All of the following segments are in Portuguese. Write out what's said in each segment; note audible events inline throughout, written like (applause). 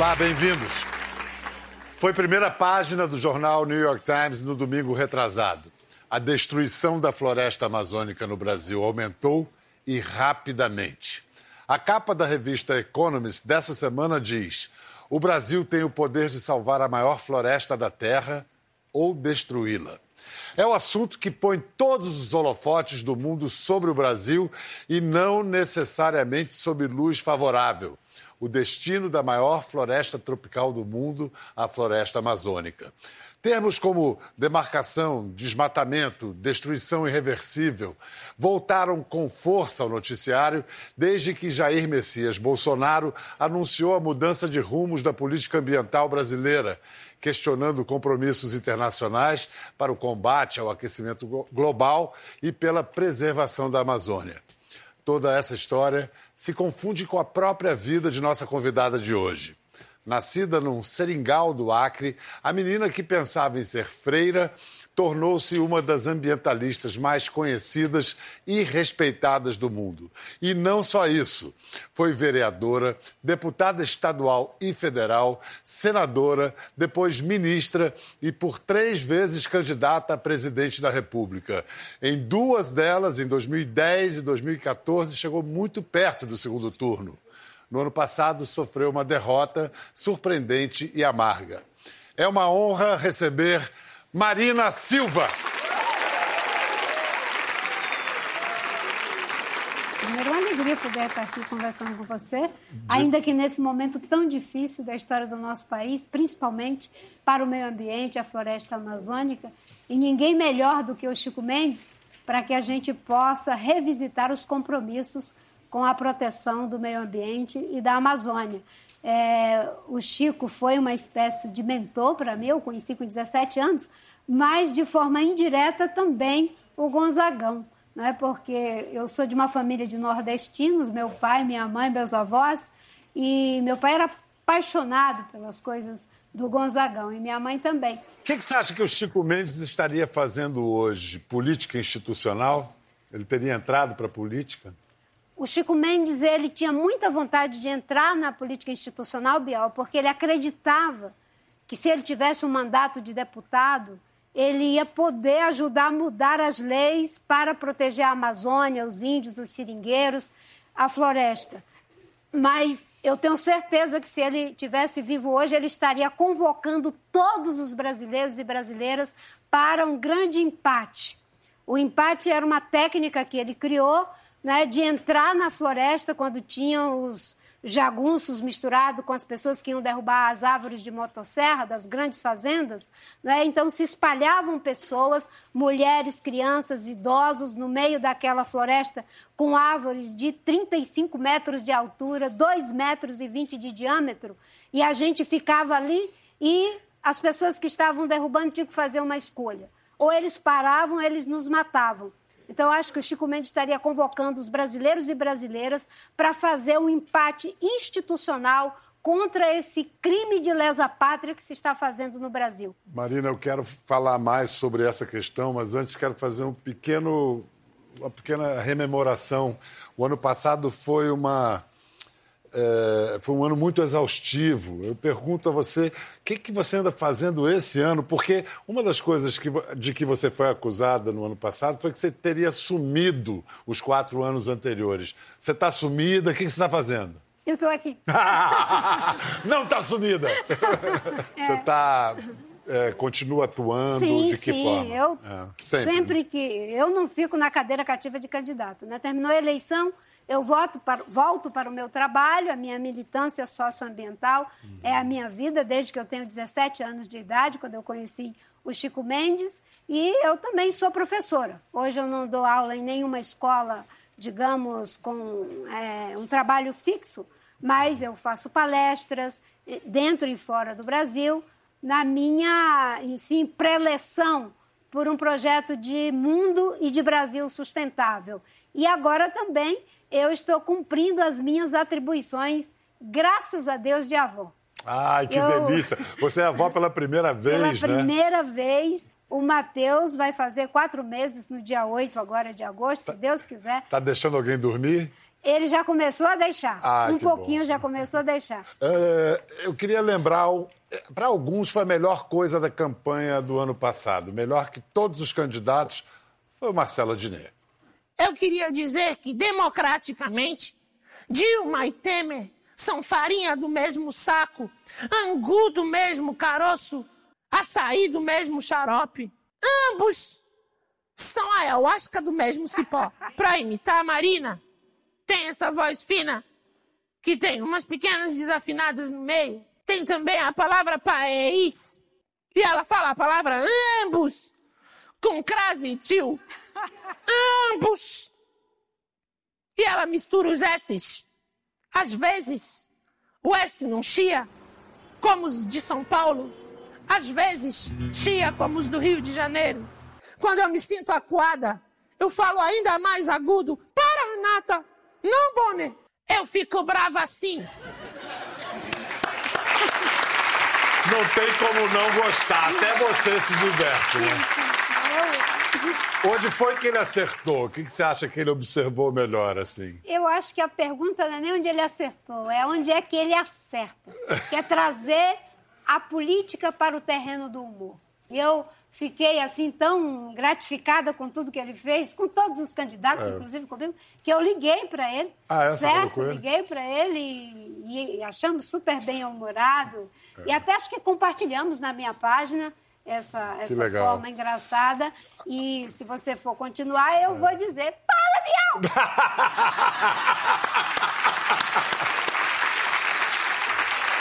Olá, bem-vindos. Foi primeira página do jornal New York Times no domingo retrasado. A destruição da floresta amazônica no Brasil aumentou e rapidamente. A capa da revista Economist dessa semana diz: o Brasil tem o poder de salvar a maior floresta da Terra ou destruí-la. É o assunto que põe todos os holofotes do mundo sobre o Brasil e não necessariamente sob luz favorável o destino da maior floresta tropical do mundo, a floresta amazônica. Termos como demarcação, desmatamento, destruição irreversível voltaram com força ao noticiário desde que Jair Messias Bolsonaro anunciou a mudança de rumos da política ambiental brasileira, questionando compromissos internacionais para o combate ao aquecimento global e pela preservação da Amazônia. Toda essa história se confunde com a própria vida de nossa convidada de hoje. Nascida num seringal do Acre, a menina que pensava em ser freira tornou-se uma das ambientalistas mais conhecidas e respeitadas do mundo. E não só isso. Foi vereadora, deputada estadual e federal, senadora, depois ministra e por três vezes candidata a presidente da República. Em duas delas, em 2010 e 2014, chegou muito perto do segundo turno no ano passado sofreu uma derrota surpreendente e amarga. É uma honra receber Marina Silva. Primeiro, uma alegria poder estar aqui conversando com você, ainda que nesse momento tão difícil da história do nosso país, principalmente para o meio ambiente, a floresta amazônica, e ninguém melhor do que o Chico Mendes para que a gente possa revisitar os compromissos com a proteção do meio ambiente e da Amazônia. É, o Chico foi uma espécie de mentor para mim, eu conheci com 17 anos, mas de forma indireta também o Gonzagão, né? porque eu sou de uma família de nordestinos, meu pai, minha mãe, meus avós, e meu pai era apaixonado pelas coisas do Gonzagão e minha mãe também. O que, que você acha que o Chico Mendes estaria fazendo hoje? Política institucional? Ele teria entrado para a política? O Chico Mendes ele tinha muita vontade de entrar na política institucional, Bial, porque ele acreditava que se ele tivesse um mandato de deputado, ele ia poder ajudar a mudar as leis para proteger a Amazônia, os índios, os seringueiros, a floresta. Mas eu tenho certeza que se ele tivesse vivo hoje, ele estaria convocando todos os brasileiros e brasileiras para um grande empate. O empate era uma técnica que ele criou né, de entrar na floresta quando tinham os jagunços misturados com as pessoas que iam derrubar as árvores de motosserra das grandes fazendas. Né? Então se espalhavam pessoas, mulheres, crianças, idosos, no meio daquela floresta com árvores de 35 metros de altura, 2 metros e 20 de diâmetro, e a gente ficava ali e as pessoas que estavam derrubando tinham que fazer uma escolha. Ou eles paravam, ou eles nos matavam. Então, acho que o Chico Mendes estaria convocando os brasileiros e brasileiras para fazer um empate institucional contra esse crime de lesa pátria que se está fazendo no Brasil. Marina, eu quero falar mais sobre essa questão, mas antes quero fazer um pequeno, uma pequena rememoração. O ano passado foi uma é, foi um ano muito exaustivo. Eu pergunto a você, o que, que você anda fazendo esse ano? Porque uma das coisas que, de que você foi acusada no ano passado foi que você teria sumido os quatro anos anteriores. Você está sumida? O que, que você está fazendo? Eu estou aqui. (laughs) Não está sumida! É. Você está... É, continua atuando sim, de que sim. forma? Eu, é, sempre. sempre que eu não fico na cadeira cativa de candidato, né? Terminou a eleição, eu para, volto para o meu trabalho, a minha militância socioambiental uhum. é a minha vida desde que eu tenho 17 anos de idade, quando eu conheci o Chico Mendes, e eu também sou professora. Hoje eu não dou aula em nenhuma escola, digamos, com é, um trabalho fixo, mas eu faço palestras dentro e fora do Brasil, na minha, enfim, preleção por um projeto de mundo e de Brasil sustentável. E agora também eu estou cumprindo as minhas atribuições, graças a Deus, de avó. Ai, que eu... delícia! Você é avó pela primeira (laughs) vez, pela né? Pela primeira vez. O Matheus vai fazer quatro meses no dia 8 agora de agosto, tá... se Deus quiser. Tá deixando alguém dormir? Ele já começou a deixar. Ah, um pouquinho bom. já começou a deixar. (laughs) É, eu queria lembrar, para alguns foi a melhor coisa da campanha do ano passado. Melhor que todos os candidatos foi o Marcelo Diné. Eu queria dizer que, democraticamente, Dilma e Temer são farinha do mesmo saco, angu do mesmo caroço, açaí do mesmo xarope. Ambos são a ayahuasca do mesmo cipó. Pra imitar a Marina, tem essa voz fina, que tem umas pequenas desafinadas no meio. Tem também a palavra país, e ela fala a palavra ambos, com crase tio. Ambos! E ela mistura os S's. Às vezes, o S não chia, como os de São Paulo. Às vezes, chia como os do Rio de Janeiro. Quando eu me sinto acuada, eu falo ainda mais agudo. Para, Renata! Não, Bonner! Eu fico brava assim. Não tem como não gostar, até você se diverte, né? Onde foi que ele acertou? O que você acha que ele observou melhor, assim? Eu acho que a pergunta não é nem onde ele acertou, é onde é que ele acerta. Que é trazer a política para o terreno do humor. E eu fiquei, assim, tão gratificada com tudo que ele fez, com todos os candidatos, inclusive comigo, que eu liguei para ele. É. Ah, é? Certo? Liguei para ele e, e achamos super bem-humorado. E até acho que compartilhamos na minha página essa, essa legal. forma engraçada. E se você for continuar, eu vou dizer: para, Bial! (laughs)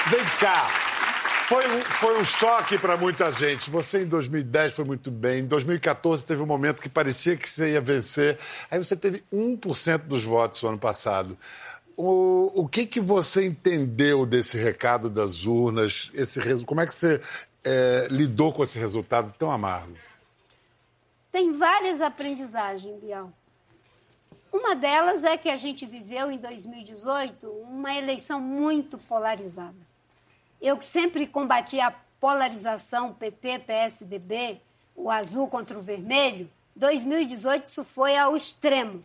Vem cá. Foi um, foi um choque para muita gente. Você em 2010 foi muito bem. Em 2014 teve um momento que parecia que você ia vencer. Aí você teve 1% dos votos no ano passado. O, o que, que você entendeu desse recado das urnas? Esse, como é que você eh, lidou com esse resultado tão amargo? Tem várias aprendizagens, Bial. Uma delas é que a gente viveu em 2018 uma eleição muito polarizada. Eu que sempre combati a polarização PT, PSDB, o azul contra o vermelho, 2018 isso foi ao extremo.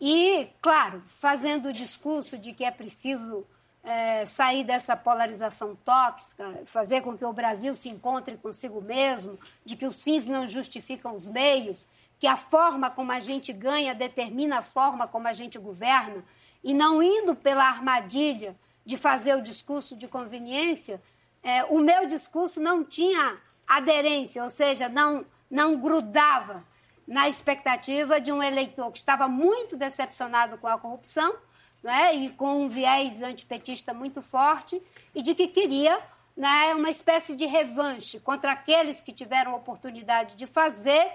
E, claro, fazendo o discurso de que é preciso eh, sair dessa polarização tóxica, fazer com que o Brasil se encontre consigo mesmo, de que os fins não justificam os meios, que a forma como a gente ganha determina a forma como a gente governa, e não indo pela armadilha de fazer o discurso de conveniência, eh, o meu discurso não tinha aderência, ou seja, não, não grudava na expectativa de um eleitor que estava muito decepcionado com a corrupção né, e com um viés antipetista muito forte e de que queria né, uma espécie de revanche contra aqueles que tiveram oportunidade de fazer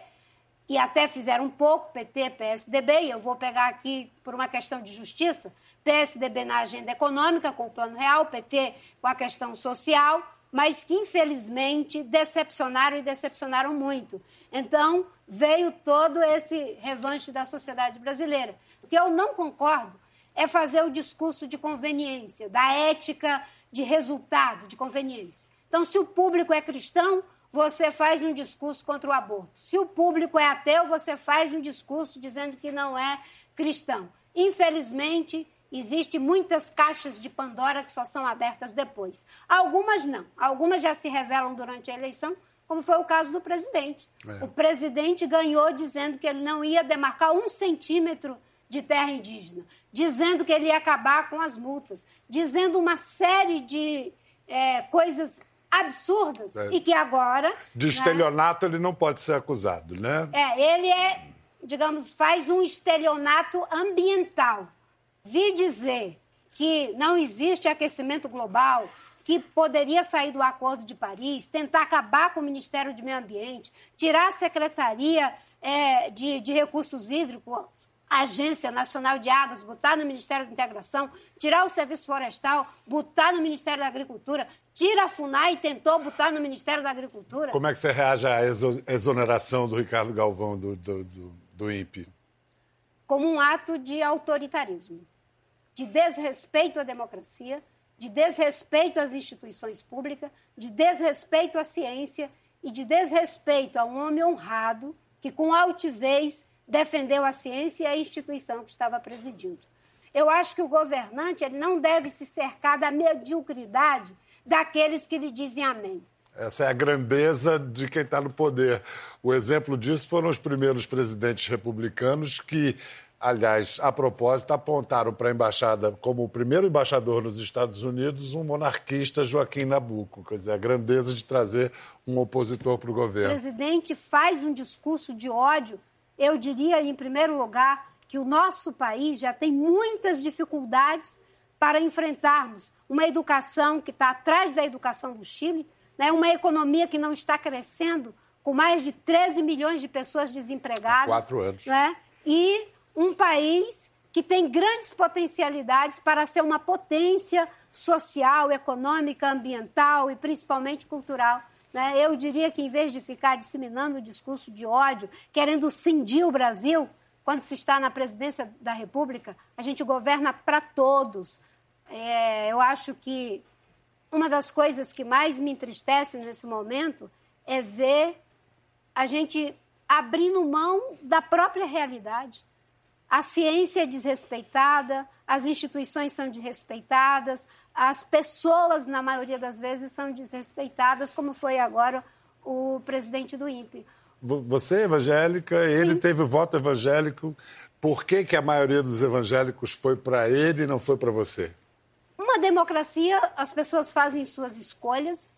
e até fizeram um pouco, PT, PSDB, e eu vou pegar aqui por uma questão de justiça, PSDB na agenda econômica, com o Plano Real, PT com a questão social, mas que infelizmente decepcionaram e decepcionaram muito. Então, veio todo esse revanche da sociedade brasileira. O que eu não concordo é fazer o discurso de conveniência, da ética de resultado, de conveniência. Então, se o público é cristão, você faz um discurso contra o aborto. Se o público é ateu, você faz um discurso dizendo que não é cristão. Infelizmente, existem muitas caixas de Pandora que só são abertas depois. Algumas não. Algumas já se revelam durante a eleição, como foi o caso do presidente. É. O presidente ganhou dizendo que ele não ia demarcar um centímetro de terra indígena, dizendo que ele ia acabar com as multas, dizendo uma série de eh, coisas absurdas É. e que agora... De né, estelionato ele não pode ser acusado, né? é, ele é, digamos, faz um estelionato ambiental. Vi dizer que não existe aquecimento global, que poderia sair do Acordo de Paris, tentar acabar com o Ministério do Meio Ambiente, tirar a Secretaria é, de, de Recursos Hídricos, a Agência Nacional de Águas, botar no Ministério da Integração, tirar o Serviço Florestal, botar no Ministério da Agricultura, tira a FUNAI e tentou botar no Ministério da Agricultura. Como é que você reage à exo- exoneração do Ricardo Galvão do, do, do, do INPE? como um ato de autoritarismo, de desrespeito à democracia, de desrespeito às instituições públicas, de desrespeito à ciência e de desrespeito a um homem honrado que, com altivez, defendeu a ciência e a instituição que estava presidindo. Eu acho que o governante ele não deve se cercar da mediocridade daqueles que lhe dizem amém. Essa é a grandeza de quem está no poder. O exemplo disso foram os primeiros presidentes republicanos que, aliás, a propósito, apontaram para a embaixada, como o primeiro embaixador nos Estados Unidos, um monarquista, Joaquim Nabuco. Quer dizer, a grandeza de trazer um opositor para o governo. O presidente faz um discurso de ódio. Eu diria, em primeiro lugar, que o nosso país já tem muitas dificuldades para enfrentarmos uma educação que está atrás da educação do Chile né? uma economia que não está crescendo, com mais de 13 milhões de pessoas desempregadas. Há quatro anos. Né? E um país que tem grandes potencialidades para ser uma potência social, econômica, ambiental e principalmente cultural. Né? Eu diria que, em vez de ficar disseminando o discurso de ódio, querendo cindir o Brasil, quando se está na presidência da República, a gente governa para todos. É, eu acho que uma das coisas que mais me entristece nesse momento é ver a gente abrindo mão da própria realidade. A ciência é desrespeitada, as instituições são desrespeitadas, as pessoas, na maioria das vezes, são desrespeitadas, como foi agora o presidente do INPE. Você é evangélica, Sim. ele teve voto evangélico. Por que, que a maioria dos evangélicos foi para ele e não foi para você? Uma democracia, as pessoas fazem suas escolhas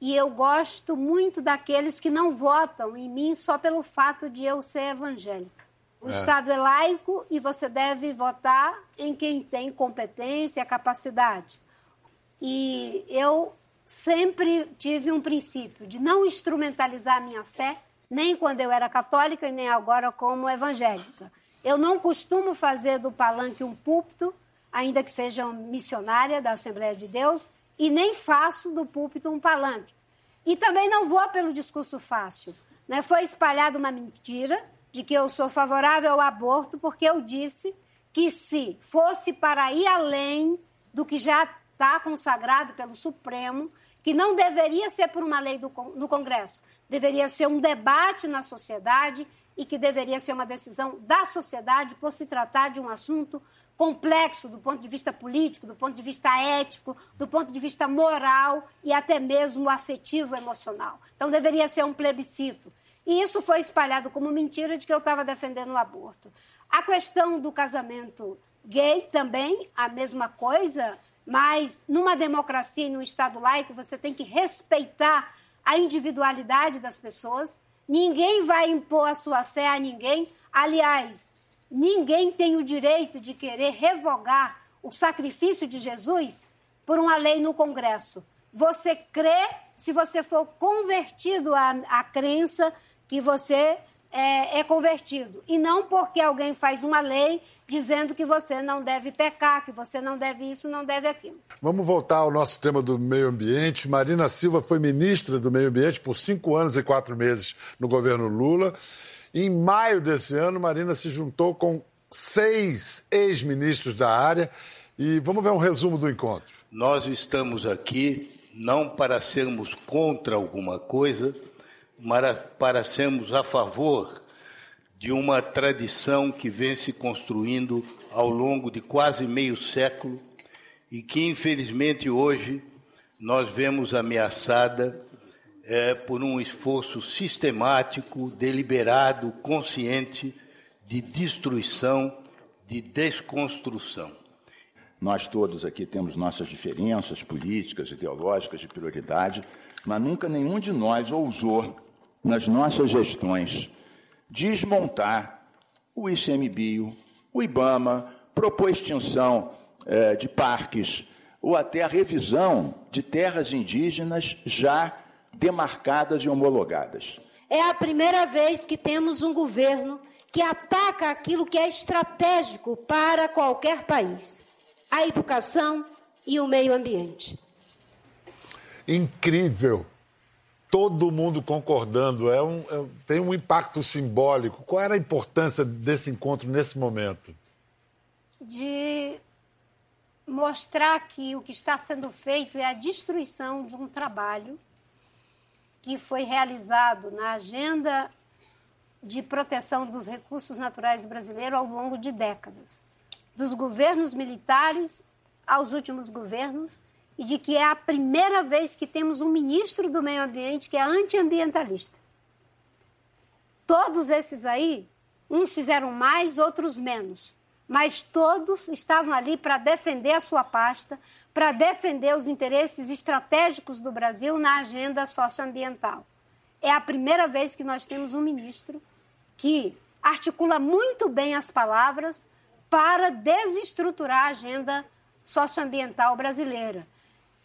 e eu gosto muito daqueles que não votam em mim só pelo fato de eu ser evangélica. O é. Estado é laico e você deve votar em quem tem competência, capacidade. E eu sempre tive um princípio de não instrumentalizar a minha fé, nem quando eu era católica e nem agora como evangélica. Eu não costumo fazer do palanque um púlpito, ainda que seja missionária da Assembleia de Deus, e nem faço do púlpito um palanque. E também não vou pelo discurso fácil. Né? Foi espalhada uma mentira de que eu sou favorável ao aborto, porque eu disse que se fosse para ir além do que já está consagrado pelo Supremo, que não deveria ser por uma lei do, no Congresso, deveria ser um debate na sociedade e que deveria ser uma decisão da sociedade por se tratar de um assunto complexo do ponto de vista político, do ponto de vista ético, do ponto de vista moral e até mesmo afetivo emocional. Então deveria ser um plebiscito. E isso foi espalhado como mentira de que eu estava defendendo o aborto. A questão do casamento gay também, a mesma coisa, mas numa democracia e num Estado laico você tem que respeitar a individualidade das pessoas. Ninguém vai impor a sua fé a ninguém. Aliás, Ninguém tem o direito de querer revogar o sacrifício de Jesus por uma lei no Congresso. Você crê se você for convertido à, à crença que você é, é, convertido. E não porque alguém faz uma lei dizendo que você não deve pecar, que você não deve isso, não deve aquilo. Vamos voltar ao nosso tema do meio ambiente. Marina Silva foi ministra do meio ambiente por cinco anos e quatro meses no governo Lula. Em maio desse ano, Marina se juntou com seis ex-ministros da área e vamos ver um resumo do encontro. Nós estamos aqui não para sermos contra alguma coisa, para sermos a favor de uma tradição que vem se construindo ao longo de quase meio século e que, infelizmente, hoje nós vemos ameaçada é, por um esforço sistemático, deliberado, consciente de destruição, de desconstrução. Nós todos aqui temos nossas diferenças políticas, ideológicas, de prioridade, mas nunca nenhum de nós ousou, nas nossas gestões, desmontar o ICMBio, o IBAMA, propor extinção eh, de parques, ou até a revisão de terras indígenas já demarcadas e homologadas. É a primeira vez que temos um governo que ataca aquilo que é estratégico para qualquer país: a educação e o meio ambiente. Incrível! Todo mundo concordando, é um, é, tem um impacto simbólico. Qual era a importância desse encontro nesse momento? De mostrar que o que está sendo feito é a destruição de um trabalho que foi realizado na agenda de proteção dos recursos naturais brasileiros ao longo de décadas. dos governos militares aos últimos governos e de que é a primeira vez que temos um ministro do meio ambiente que é antiambientalista. Todos esses aí, uns fizeram mais, outros menos, mas todos estavam ali para defender a sua pasta, para defender os interesses estratégicos do Brasil na agenda socioambiental. É a primeira vez que nós temos um ministro que articula muito bem as palavras para desestruturar a agenda socioambiental brasileira.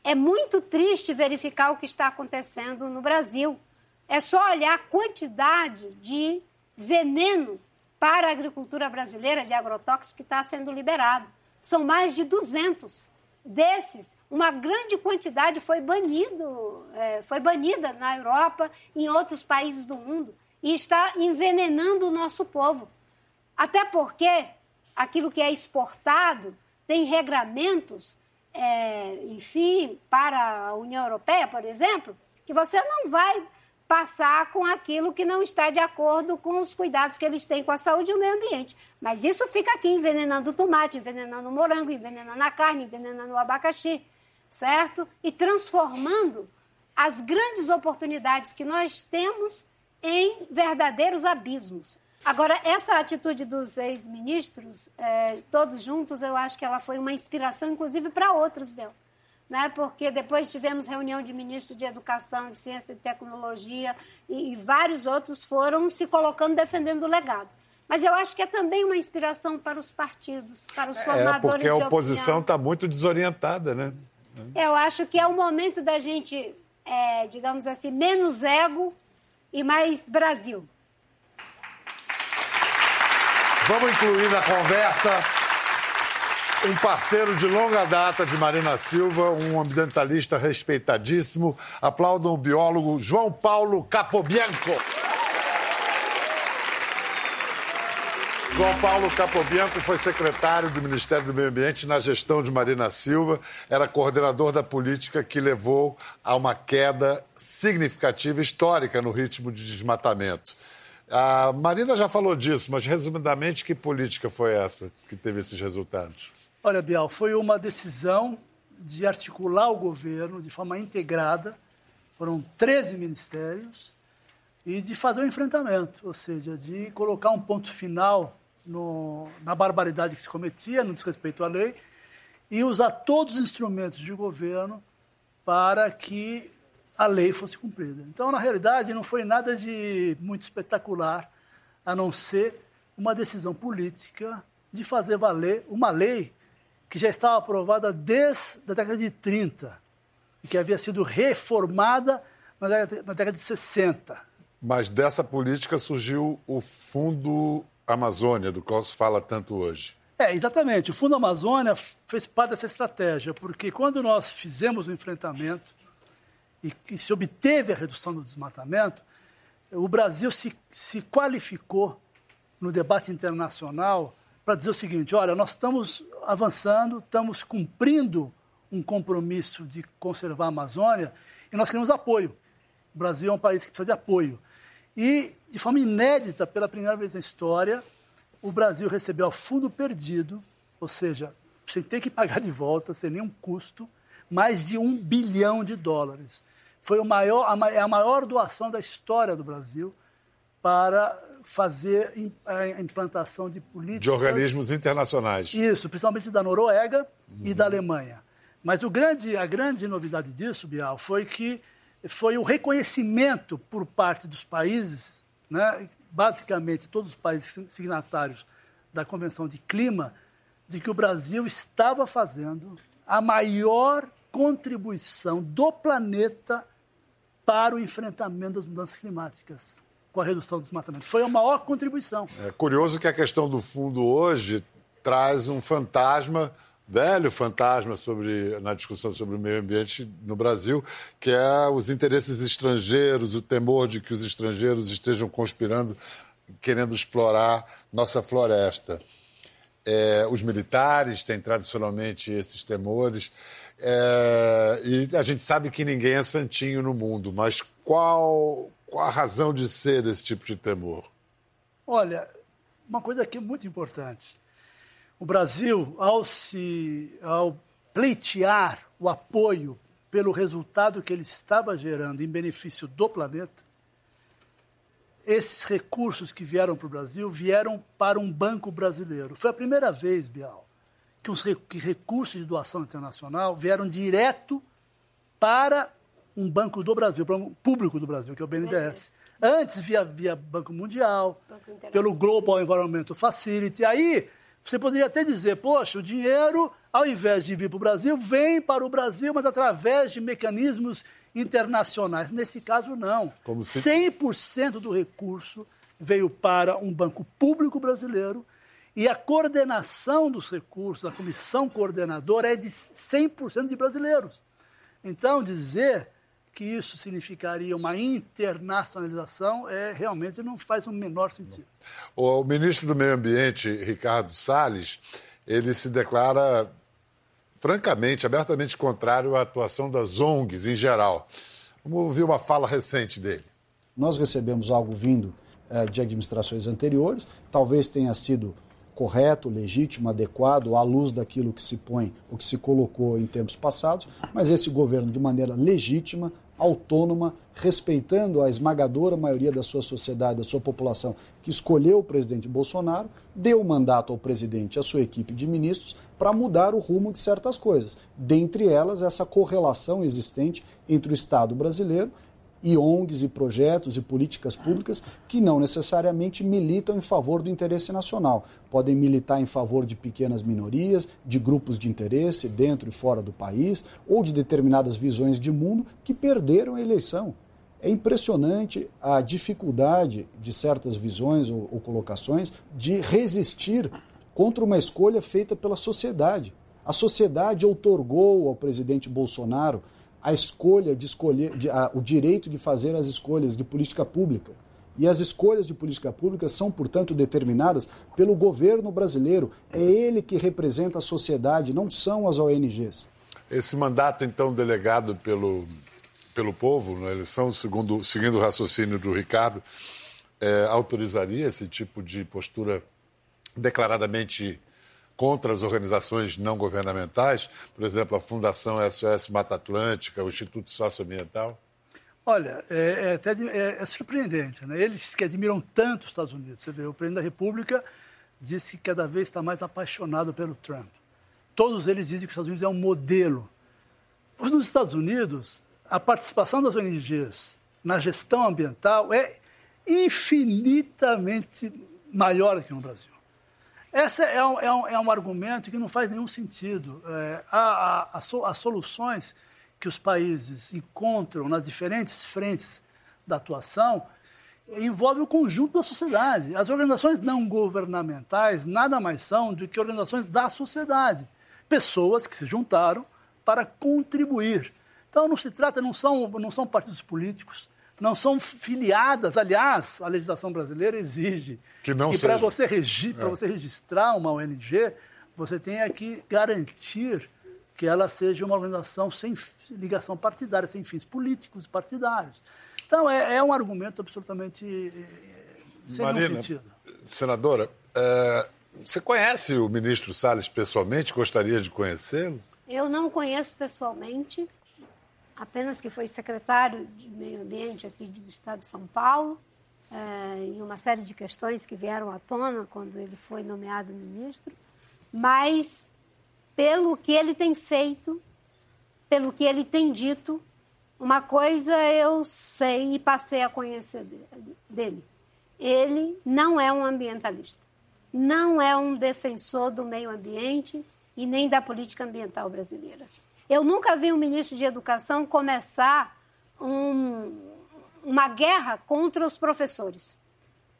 É muito triste verificar o que está acontecendo no Brasil. É só olhar a quantidade de veneno para a agricultura brasileira, de agrotóxicos, que está sendo liberado. São mais de 200. Desses, uma grande quantidade foi banido, é, foi banida na Europa e em outros países do mundo e está envenenando o nosso povo. Até porque aquilo que é exportado tem regramentos, é, enfim, para a União Europeia, por exemplo, que você não vai passar com aquilo que não está de acordo com os cuidados que eles têm com a saúde e o meio ambiente. Mas isso fica aqui envenenando o tomate, envenenando o morango, envenenando a carne, envenenando o abacaxi, certo? E transformando as grandes oportunidades que nós temos em verdadeiros abismos. Agora, essa atitude dos ex-ministros, é, todos juntos, eu acho que ela foi uma inspiração, inclusive, para outros, Bel. Né? Porque depois tivemos reunião de ministros de Educação, de Ciência e Tecnologia, e, e vários outros foram se colocando defendendo o legado. Mas eu acho que é também uma inspiração para os partidos, para os formadores É, porque a oposição está muito desorientada, né? Eu acho que é o momento da gente, é, digamos assim, menos ego e mais Brasil. Vamos incluir na conversa um parceiro de longa data de Marina Silva, um ambientalista respeitadíssimo. Aplaudam o biólogo João Paulo Capobianco. João Paulo Capobianco foi secretário do Ministério do Meio Ambiente na gestão de Marina Silva, era coordenador da política que levou a uma queda significativa histórica no ritmo de desmatamento. A Marina já falou disso, mas resumidamente, que política foi essa que teve esses resultados? Olha, Bial, foi uma decisão de articular o governo de forma integrada, foram 13 ministérios, e de fazer um enfrentamento, ou seja, de colocar um ponto final no, na barbaridade que se cometia, no desrespeito à lei, e usar todos os instrumentos de governo para que a lei fosse cumprida. Então, na realidade, não foi nada de muito espetacular, a não ser uma decisão política de fazer valer uma lei que já estava aprovada desde a década de 30 e que havia sido reformada na década, na década de 60. Mas dessa política surgiu o Fundo Amazônia, do qual se fala tanto hoje. É, exatamente. O Fundo Amazônia fez parte dessa estratégia, porque quando nós fizemos o enfrentamento e, e se obteve a redução do desmatamento, o Brasil se, se qualificou no debate internacional para dizer o seguinte: olha, nós estamos avançando, estamos cumprindo um compromisso de conservar a Amazônia e nós queremos apoio. O Brasil é um país que precisa de apoio. E, de forma inédita, pela primeira vez na história, o Brasil recebeu a fundo perdido, ou seja, sem ter que pagar de volta, sem nenhum custo, mais de um bilhão de dólares. Foi o maior, a, é a maior doação da história do Brasil para fazer a implantação de políticas... De organismos internacionais. Isso, principalmente da Noruega uhum. e da Alemanha. Mas o grande, a grande novidade disso, Bial, foi que foi o reconhecimento por parte dos países, né, basicamente todos os países signatários da Convenção de Clima, de que o Brasil estava fazendo a maior contribuição do planeta para o enfrentamento das mudanças climáticas, com a redução do desmatamento. Foi a maior contribuição. É curioso que a questão do fundo hoje traz um fantasma velho fantasma sobre, na discussão sobre o meio ambiente no Brasil, que é os interesses estrangeiros, o temor de que os estrangeiros estejam conspirando, querendo explorar nossa floresta. É, os militares têm tradicionalmente esses temores. É, e a gente sabe que ninguém é santinho no mundo, mas qual, qual a razão de ser desse tipo de temor? Olha, uma coisa aqui muito importante. O Brasil, ao, se, ao pleitear o apoio pelo resultado que ele estava gerando em benefício do planeta, esses recursos que vieram para o Brasil vieram para um banco brasileiro. Foi a primeira vez, Bial, que os que recursos de doação internacional vieram direto para um banco do Brasil, para um público do Brasil, que é o BNDES. Antes via, via Banco Mundial, Banco pelo Global Environmental Facility. Aí você poderia até dizer, poxa, o dinheiro, ao invés de vir para o Brasil, vem para o Brasil, mas através de mecanismos internacionais. Nesse caso, não. Como se... 100% do recurso veio para um banco público brasileiro e a coordenação dos recursos, a comissão coordenadora é de 100% de brasileiros. Então, dizer que isso significaria uma internacionalização é realmente não faz o menor sentido. O ministro do Meio Ambiente, Ricardo Salles, ele se declara francamente, abertamente contrário à atuação das ONGs em geral. Vamos ouvir uma fala recente dele. Nós recebemos algo vindo eh, de administrações anteriores, talvez tenha sido correto, legítimo, adequado, à luz daquilo que se põe, o que se colocou em tempos passados, mas esse governo, de maneira legítima, autônoma, respeitando a esmagadora maioria da sua sociedade, da sua população, que escolheu o presidente Bolsonaro, deu mandato ao presidente e à sua equipe de ministros para mudar o rumo de certas coisas. Dentre elas, essa correlação existente entre o Estado brasileiro e ONGs e projetos e políticas públicas que não necessariamente militam em favor do interesse nacional. Podem militar em favor de pequenas minorias, de grupos de interesse dentro e fora do país, ou de determinadas visões de mundo que perderam a eleição. É impressionante a dificuldade de certas visões ou, ou colocações de resistir contra uma escolha feita pela sociedade. A sociedade outorgou ao presidente Bolsonaro a escolha de escolher, de, a, o direito de fazer as escolhas de política pública. E as escolhas de política pública são, portanto, determinadas pelo governo brasileiro. É ele que representa a sociedade, não são as ONGs. Esse mandato, então, delegado pelo, pelo povo na eleição, segundo, seguindo o raciocínio do Ricardo, é, autorizaria esse tipo de postura declaradamente contra as organizações não governamentais, por exemplo, a Fundação SOS Mata Atlântica, o Instituto Socioambiental? Olha, é, é, até, é, é surpreendente. Né? Eles que admiram tanto os Estados Unidos. Você vê, o presidente da República disse que cada vez está mais apaixonado pelo Trump. Todos eles dizem que os Estados Unidos é um modelo. Pois nos Estados Unidos, a participação das ONGs na gestão ambiental é infinitamente maior que no Brasil. Esse é um, é, um, é um argumento que não faz nenhum sentido. É, as soluções que os países encontram nas diferentes frentes da atuação envolvem o conjunto da sociedade. As organizações não governamentais nada mais são do que organizações da sociedade. Pessoas que se juntaram para contribuir. Então não se trata, não são, não são partidos políticos, não são filiadas. Aliás, a legislação brasileira exige que, que para você, regi é. você registrar uma ONG, você tenha que garantir que ela seja uma organização sem ligação partidária, sem fins políticos partidários. Então, é, é um argumento absolutamente eh, sem Marina, sentido. Senadora, é, você conhece o ministro Salles pessoalmente? Gostaria de conhecê-lo? Eu não conheço pessoalmente, apenas que foi secretário de Meio Ambiente aqui do Estado de São Paulo, é, e uma série de questões que vieram à tona quando ele foi nomeado ministro, mas pelo que ele tem feito, pelo que ele tem dito, uma coisa eu sei e passei a conhecer dele. Ele não é um ambientalista, não é um defensor do meio ambiente e nem da política ambiental brasileira. Eu nunca vi um ministro de Educação começar um, uma guerra contra os professores.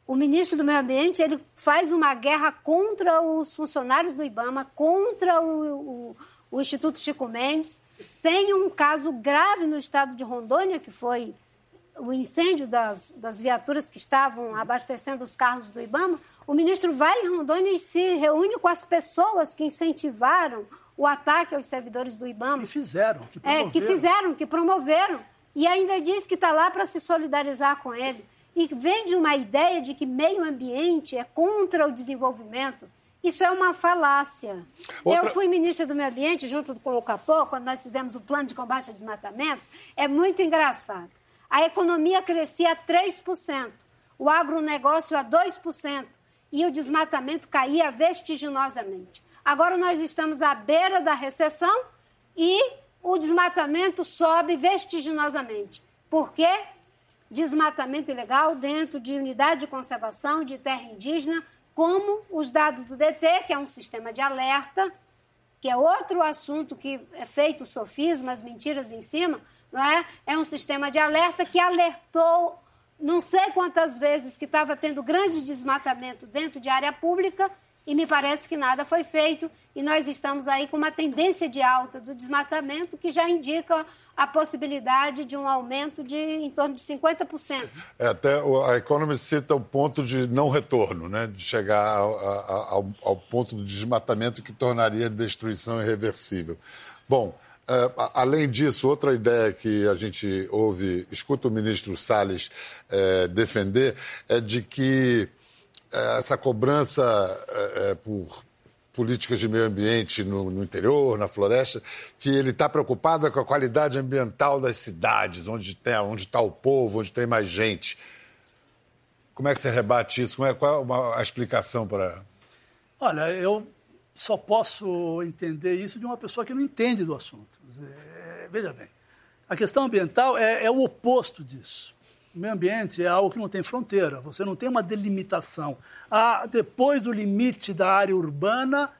O ministro do Meio Ambiente ele faz uma guerra contra os funcionários do IBAMA, contra o, o, o Instituto Chico Mendes. Tem um caso grave no estado de Rondônia, que foi o incêndio das, das viaturas que estavam abastecendo os carros do IBAMA. O ministro vai em Rondônia e se reúne com as pessoas que incentivaram o ataque aos servidores do IBAMA. Que fizeram, que promoveram. É, que fizeram, que promoveram. E ainda diz que está lá para se solidarizar com ele. E vem de uma ideia de que meio ambiente é contra o desenvolvimento. Isso é uma falácia. Outra... Eu fui ministra do Meio Ambiente junto com o Capô, quando nós fizemos o plano de combate ao desmatamento. É muito engraçado. A economia crescia a 3%, o agronegócio a 2% e o desmatamento caía vertiginosamente. Agora nós estamos à beira da recessão e o desmatamento sobe vertiginosamente. Por quê? Desmatamento ilegal dentro de unidade de conservação de terra indígena, como os dados do DT, que é um sistema de alerta, que é outro assunto que é feito sofismas, mentiras em cima, não é? É um sistema de alerta que alertou não sei quantas vezes que estava tendo grande desmatamento dentro de área pública e me parece que nada foi feito e nós estamos aí com uma tendência de alta do desmatamento que já indica a possibilidade de um aumento de em torno de 50%. É, até a Economist cita o ponto de não retorno, né? de chegar ao, ao, ponto do desmatamento que tornaria destruição irreversível. Bom, Uh, além disso, outra ideia que a gente ouve, escuta o ministro Salles uh, defender, é de que essa cobrança por políticas de meio ambiente no, no interior, na floresta, que ele está preocupado com a qualidade ambiental das cidades, onde está onde tá o povo, onde tem mais gente. Como é que você rebate isso? Como é, qual é a explicação para. Olha, eu só posso entender isso de uma pessoa que não entende do assunto. É, veja bem, a questão ambiental é, é, o oposto disso. Meio ambiente é algo que não tem fronteira, você não tem uma delimitação. Ah, depois do limite da área urbana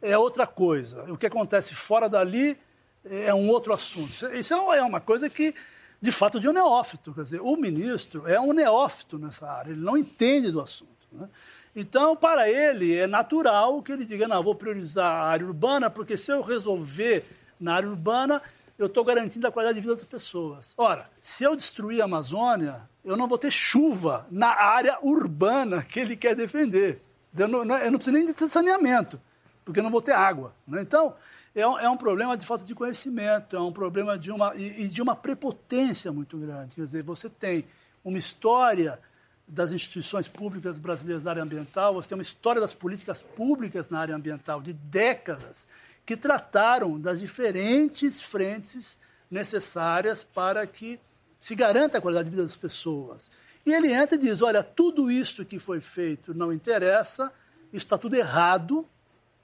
é outra coisa. O que acontece fora dali é um outro assunto. Isso é uma coisa que, de fato, de um neófito. Quer dizer, o ministro é um neófito nessa área, ele não entende do assunto. Né? Então, para ele, é natural que ele diga: não, vou priorizar a área urbana, porque se eu resolver na área urbana, eu estou garantindo a qualidade de vida das pessoas. Ora, se eu destruir a Amazônia, eu não vou ter chuva na área urbana que ele quer defender. Eu não, eu não preciso nem de saneamento, porque eu não vou ter água. Né? Então, é um, é um, problema de falta de conhecimento, é um problema de uma, e, e de uma prepotência muito grande. Quer dizer, você tem uma história das instituições públicas brasileiras na área ambiental, você tem uma história das políticas públicas na área ambiental de décadas que trataram das diferentes frentes necessárias para que se garanta a qualidade de vida das pessoas. E ele entra e diz: olha, tudo isso que foi feito não interessa, isso está tudo errado,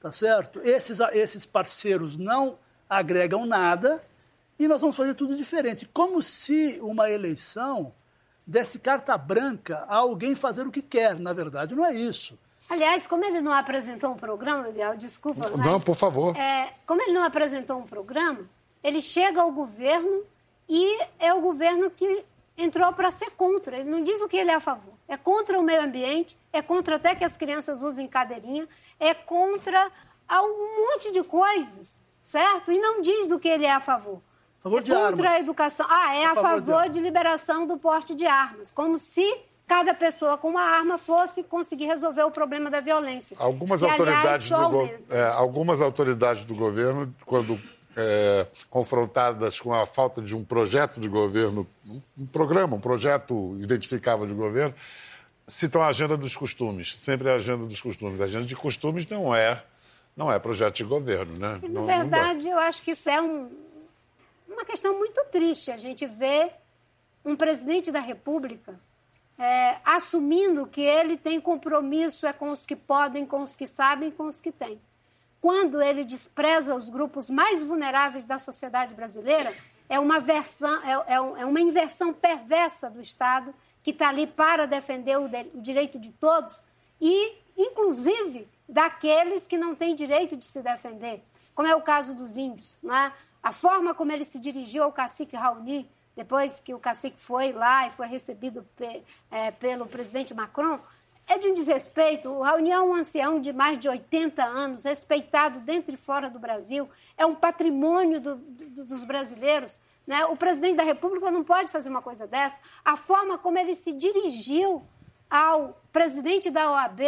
tá certo? Esses, esses parceiros não agregam nada e nós vamos fazer tudo diferente. Como se uma eleição desse carta branca a alguém fazer o que quer. Na verdade, não é isso. Aliás, como ele não apresentou um programa, Miguel, desculpa. Não, por favor. É, como ele não apresentou um programa, ele chega ao governo e é o governo que entrou para ser contra. Ele não diz o que ele é a favor. É contra o meio ambiente, é contra até que as crianças usem cadeirinha, é contra um monte de coisas, certo? E não diz do que ele é a favor favor é de contra armas. a educação. Ah, é a, a favor, favor de, de liberação do porte de armas. Como se cada pessoa com uma arma fosse conseguir resolver o problema da violência. Algumas, autoridades, aliás, do é, algumas autoridades do governo, quando é, confrontadas com a falta de um projeto de governo, um programa, um projeto identificável de governo, citam a agenda dos costumes, sempre a agenda dos costumes. A agenda de costumes não é, não é projeto de governo, né? Na não, verdade, não eu acho que isso é um, uma questão muito triste a gente ver um presidente da República é, assumindo que ele tem compromisso é com os que podem, com os que sabem, com os que têm. Quando ele despreza os grupos mais vulneráveis da sociedade brasileira, é uma, versão, é, é, é uma inversão perversa do Estado que está ali para defender o, de, o direito de todos e, inclusive, daqueles que não têm direito de se defender, como é o caso dos índios. Não é? A forma como ele se dirigiu ao cacique Raoni, depois que o cacique foi lá e foi recebido pe, é, pelo presidente Macron, é de um desrespeito. O Raoni é um ancião de mais de 80 anos, respeitado dentro e fora do Brasil, é um patrimônio do, do, dos brasileiros. Né? O presidente da República não pode fazer uma coisa dessa. A forma como ele se dirigiu ao presidente da OAB,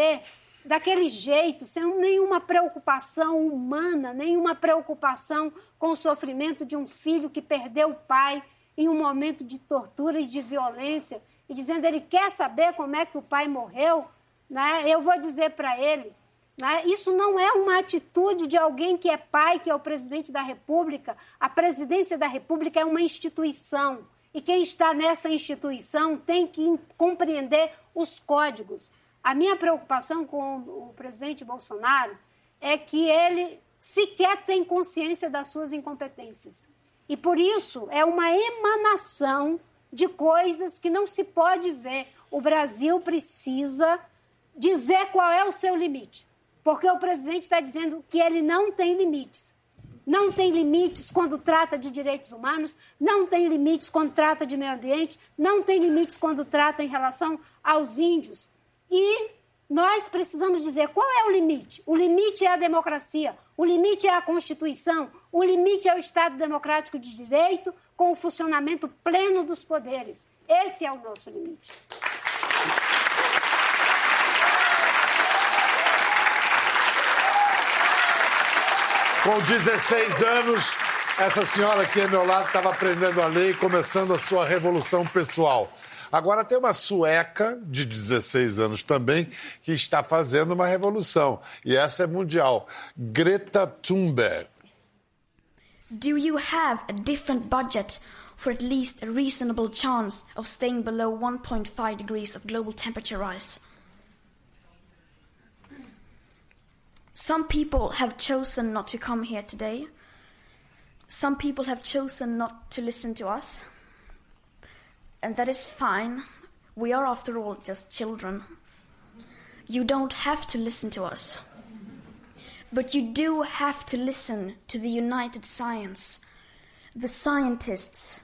daquele jeito, sem nenhuma preocupação humana, nenhuma preocupação com o sofrimento de um filho que perdeu o pai em um momento de tortura e de violência, e dizendo ele quer saber como é que o pai morreu, né? Eu vou dizer para ele Né? Isso não é uma atitude de alguém que é pai, que é o presidente da República. A presidência da República é uma instituição. E quem está nessa instituição tem que compreender os códigos. A minha preocupação com o presidente Bolsonaro é que ele sequer tem consciência das suas incompetências. E por isso é uma emanação de coisas que não se pode ver. O Brasil precisa dizer qual é o seu limite. Porque o presidente está dizendo que ele não tem limites. Não tem limites quando trata de direitos humanos, não tem limites quando trata de meio ambiente, não tem limites quando trata em relação aos índios. E nós precisamos dizer qual é o limite. O limite é a democracia, o limite é a Constituição, o limite é o Estado Democrático de Direito com o funcionamento pleno dos poderes. Esse é o nosso limite. Com 16 anos, essa senhora aqui ao meu lado estava aprendendo a lei e começando a sua revolução pessoal. Agora tem uma sueca de 16 anos também que está fazendo uma revolução. E essa é mundial. Greta Thunberg. Do you have a different budget for at least a reasonable chance of staying below 1.5 degrees of global temperature rise? Some people have chosen not to come here today. Some people have chosen not to listen to us and that is fine. We are, after all, just children. You don't have to listen to us. But you do have to listen to the united science, the scientists.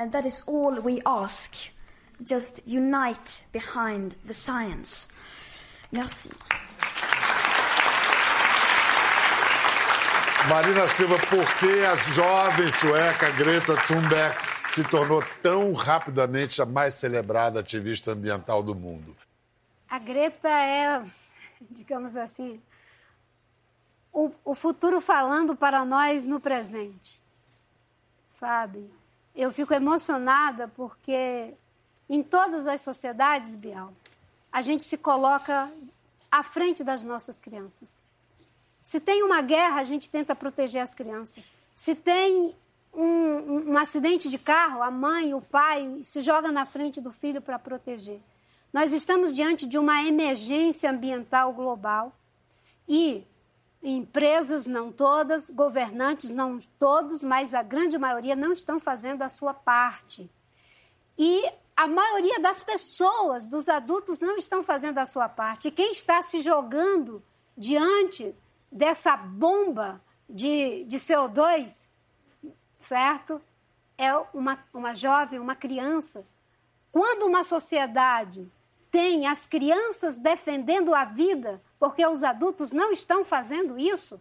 And that is all we ask. Just unite behind the science. Merci. Marina Silva, por que a jovem sueca Greta Thunberg se tornou tão rapidamente a mais celebrada ativista ambiental do mundo? A Greta é, digamos assim, o, o futuro falando para nós no presente, sabe? Eu fico emocionada porque em todas as sociedades, Bial, a gente se coloca à frente das nossas crianças. Se tem uma guerra, a gente tenta proteger as crianças. Se tem um, um, acidente de carro, a mãe, o pai se joga na frente do filho para proteger. Nós estamos diante de uma emergência ambiental global e empresas, não todas, governantes, não todos, mas a grande maioria não estão fazendo a sua parte. E a maioria das pessoas, dos adultos, não estão fazendo a sua parte. Quem está se jogando diante dessa bomba de, de CO2 certo? É uma, uma jovem, uma criança. Quando uma sociedade tem as crianças defendendo a vida, porque os adultos não estão fazendo isso,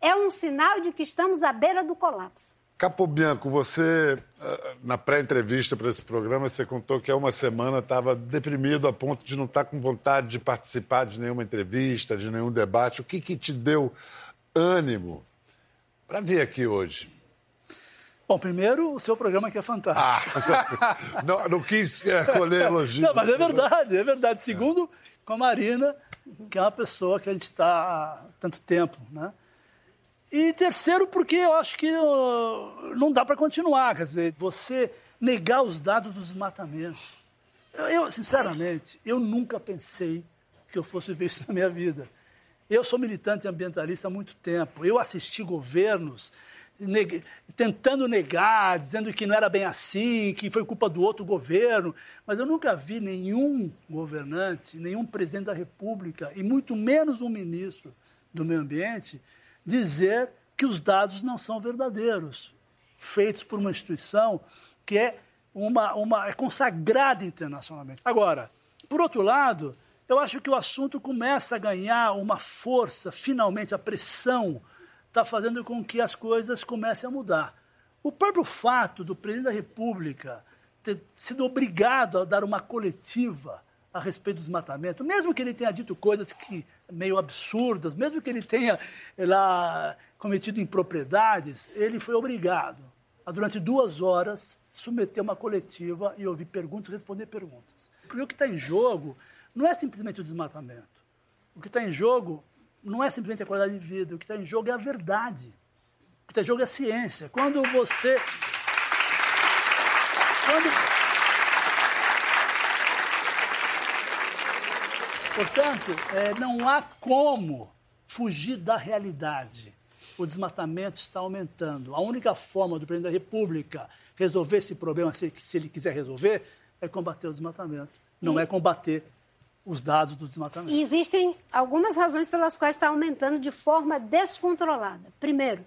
é um sinal de que estamos à beira do colapso. Capobianco, você, ah, na pré-entrevista para esse programa, você contou que há uma semana estava deprimido a ponto de não estar com vontade de participar de nenhuma entrevista, de nenhum debate. O que, que te deu ânimo para vir aqui hoje? Bom, primeiro, o seu programa que é fantástico. Ah, (laughs) não, não quis é, colher elogio. Não, mas é verdade, é verdade. Segundo, com a Marina, que é uma pessoa que a gente está há tanto tempo, né? E terceiro, porque eu acho que não dá para continuar. Quer dizer, você negar os dados dos desmatamento. Eu, sinceramente, eu nunca pensei que eu fosse ver isso na minha vida. Eu sou militante ambientalista há muito tempo. Eu assisti governos neg tentando negar, dizendo que não era bem assim, que foi culpa do outro governo. Mas eu nunca vi nenhum governante, nenhum presidente da República, e muito menos um ministro do Meio Ambiente, dizer que os dados não são verdadeiros, feitos por uma instituição que é, uma, uma, é consagrada internacionalmente. Agora, por outro lado, eu acho que o assunto começa a ganhar uma força, finalmente, a pressão está fazendo com que as coisas comecem a mudar. O próprio fato do presidente da República ter sido obrigado a dar uma coletiva a respeito do desmatamento, mesmo que ele tenha dito coisas que meio absurdas, mesmo que ele tenha lá cometido impropriedades, ele foi obrigado a durante duas horas submeter uma coletiva e ouvir perguntas e responder perguntas. Porque o que está em jogo não é simplesmente o desmatamento. O que está em jogo não é simplesmente a qualidade de vida, o que está em jogo é a verdade. O que está em jogo é a ciência. Quando você. Quando, Portanto, é, não há como fugir da realidade. O desmatamento está aumentando. A única forma do presidente da República resolver esse problema, se, se ele quiser resolver, é combater o desmatamento. Não e... é combater os dados do desmatamento. E existem algumas razões pelas quais está aumentando de forma descontrolada. Primeiro,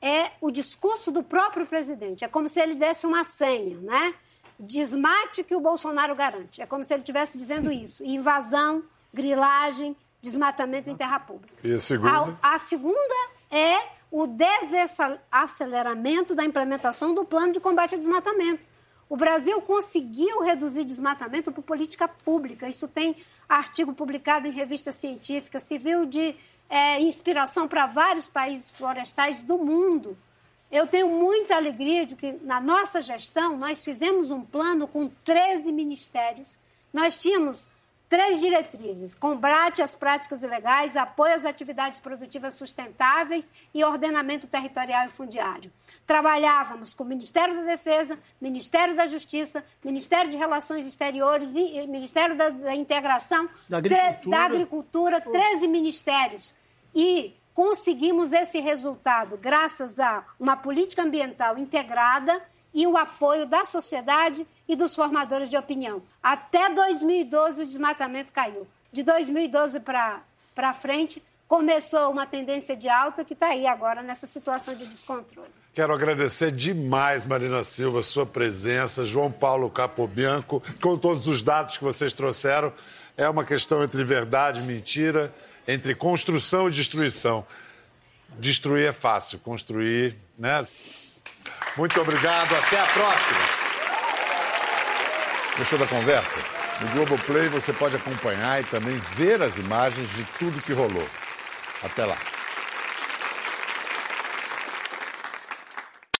é o discurso do próprio presidente. É como se ele desse uma senha, né? desmate que o Bolsonaro garante. É como se ele estivesse dizendo isso. Invasão, grilagem, desmatamento em terra pública. E a segunda? A, a segunda é o desaceleramento da implementação do plano de combate ao desmatamento. O Brasil conseguiu reduzir desmatamento por política pública. Isso tem artigo publicado em revista científica, serviu de é, inspiração para vários países florestais do mundo. Eu tenho muita alegria de que, na nossa gestão, nós fizemos um plano com 13 ministérios. Nós tínhamos três diretrizes: combate às práticas ilegais, apoio às atividades produtivas sustentáveis e ordenamento territorial e fundiário. Trabalhávamos com o Ministério da Defesa, Ministério da Justiça, Ministério de Relações Exteriores e Ministério da, da Integração, da Agricultura, da agricultura 13 ministérios. E Conseguimos esse resultado graças a uma política ambiental integrada e o apoio da sociedade e dos formadores de opinião. Até 2012 o desmatamento caiu. De 2012 para frente começou uma tendência de alta que está aí agora nessa situação de descontrole. Quero agradecer demais, Marina Silva, sua presença, João Paulo Capobianco, com todos os dados que vocês trouxeram. É uma questão entre verdade e mentira entre construção e destruição. Destruir é fácil, construir, né? Muito obrigado, até a próxima. Gostou da conversa? No Globoplay você pode acompanhar e também ver as imagens de tudo que rolou. Até lá.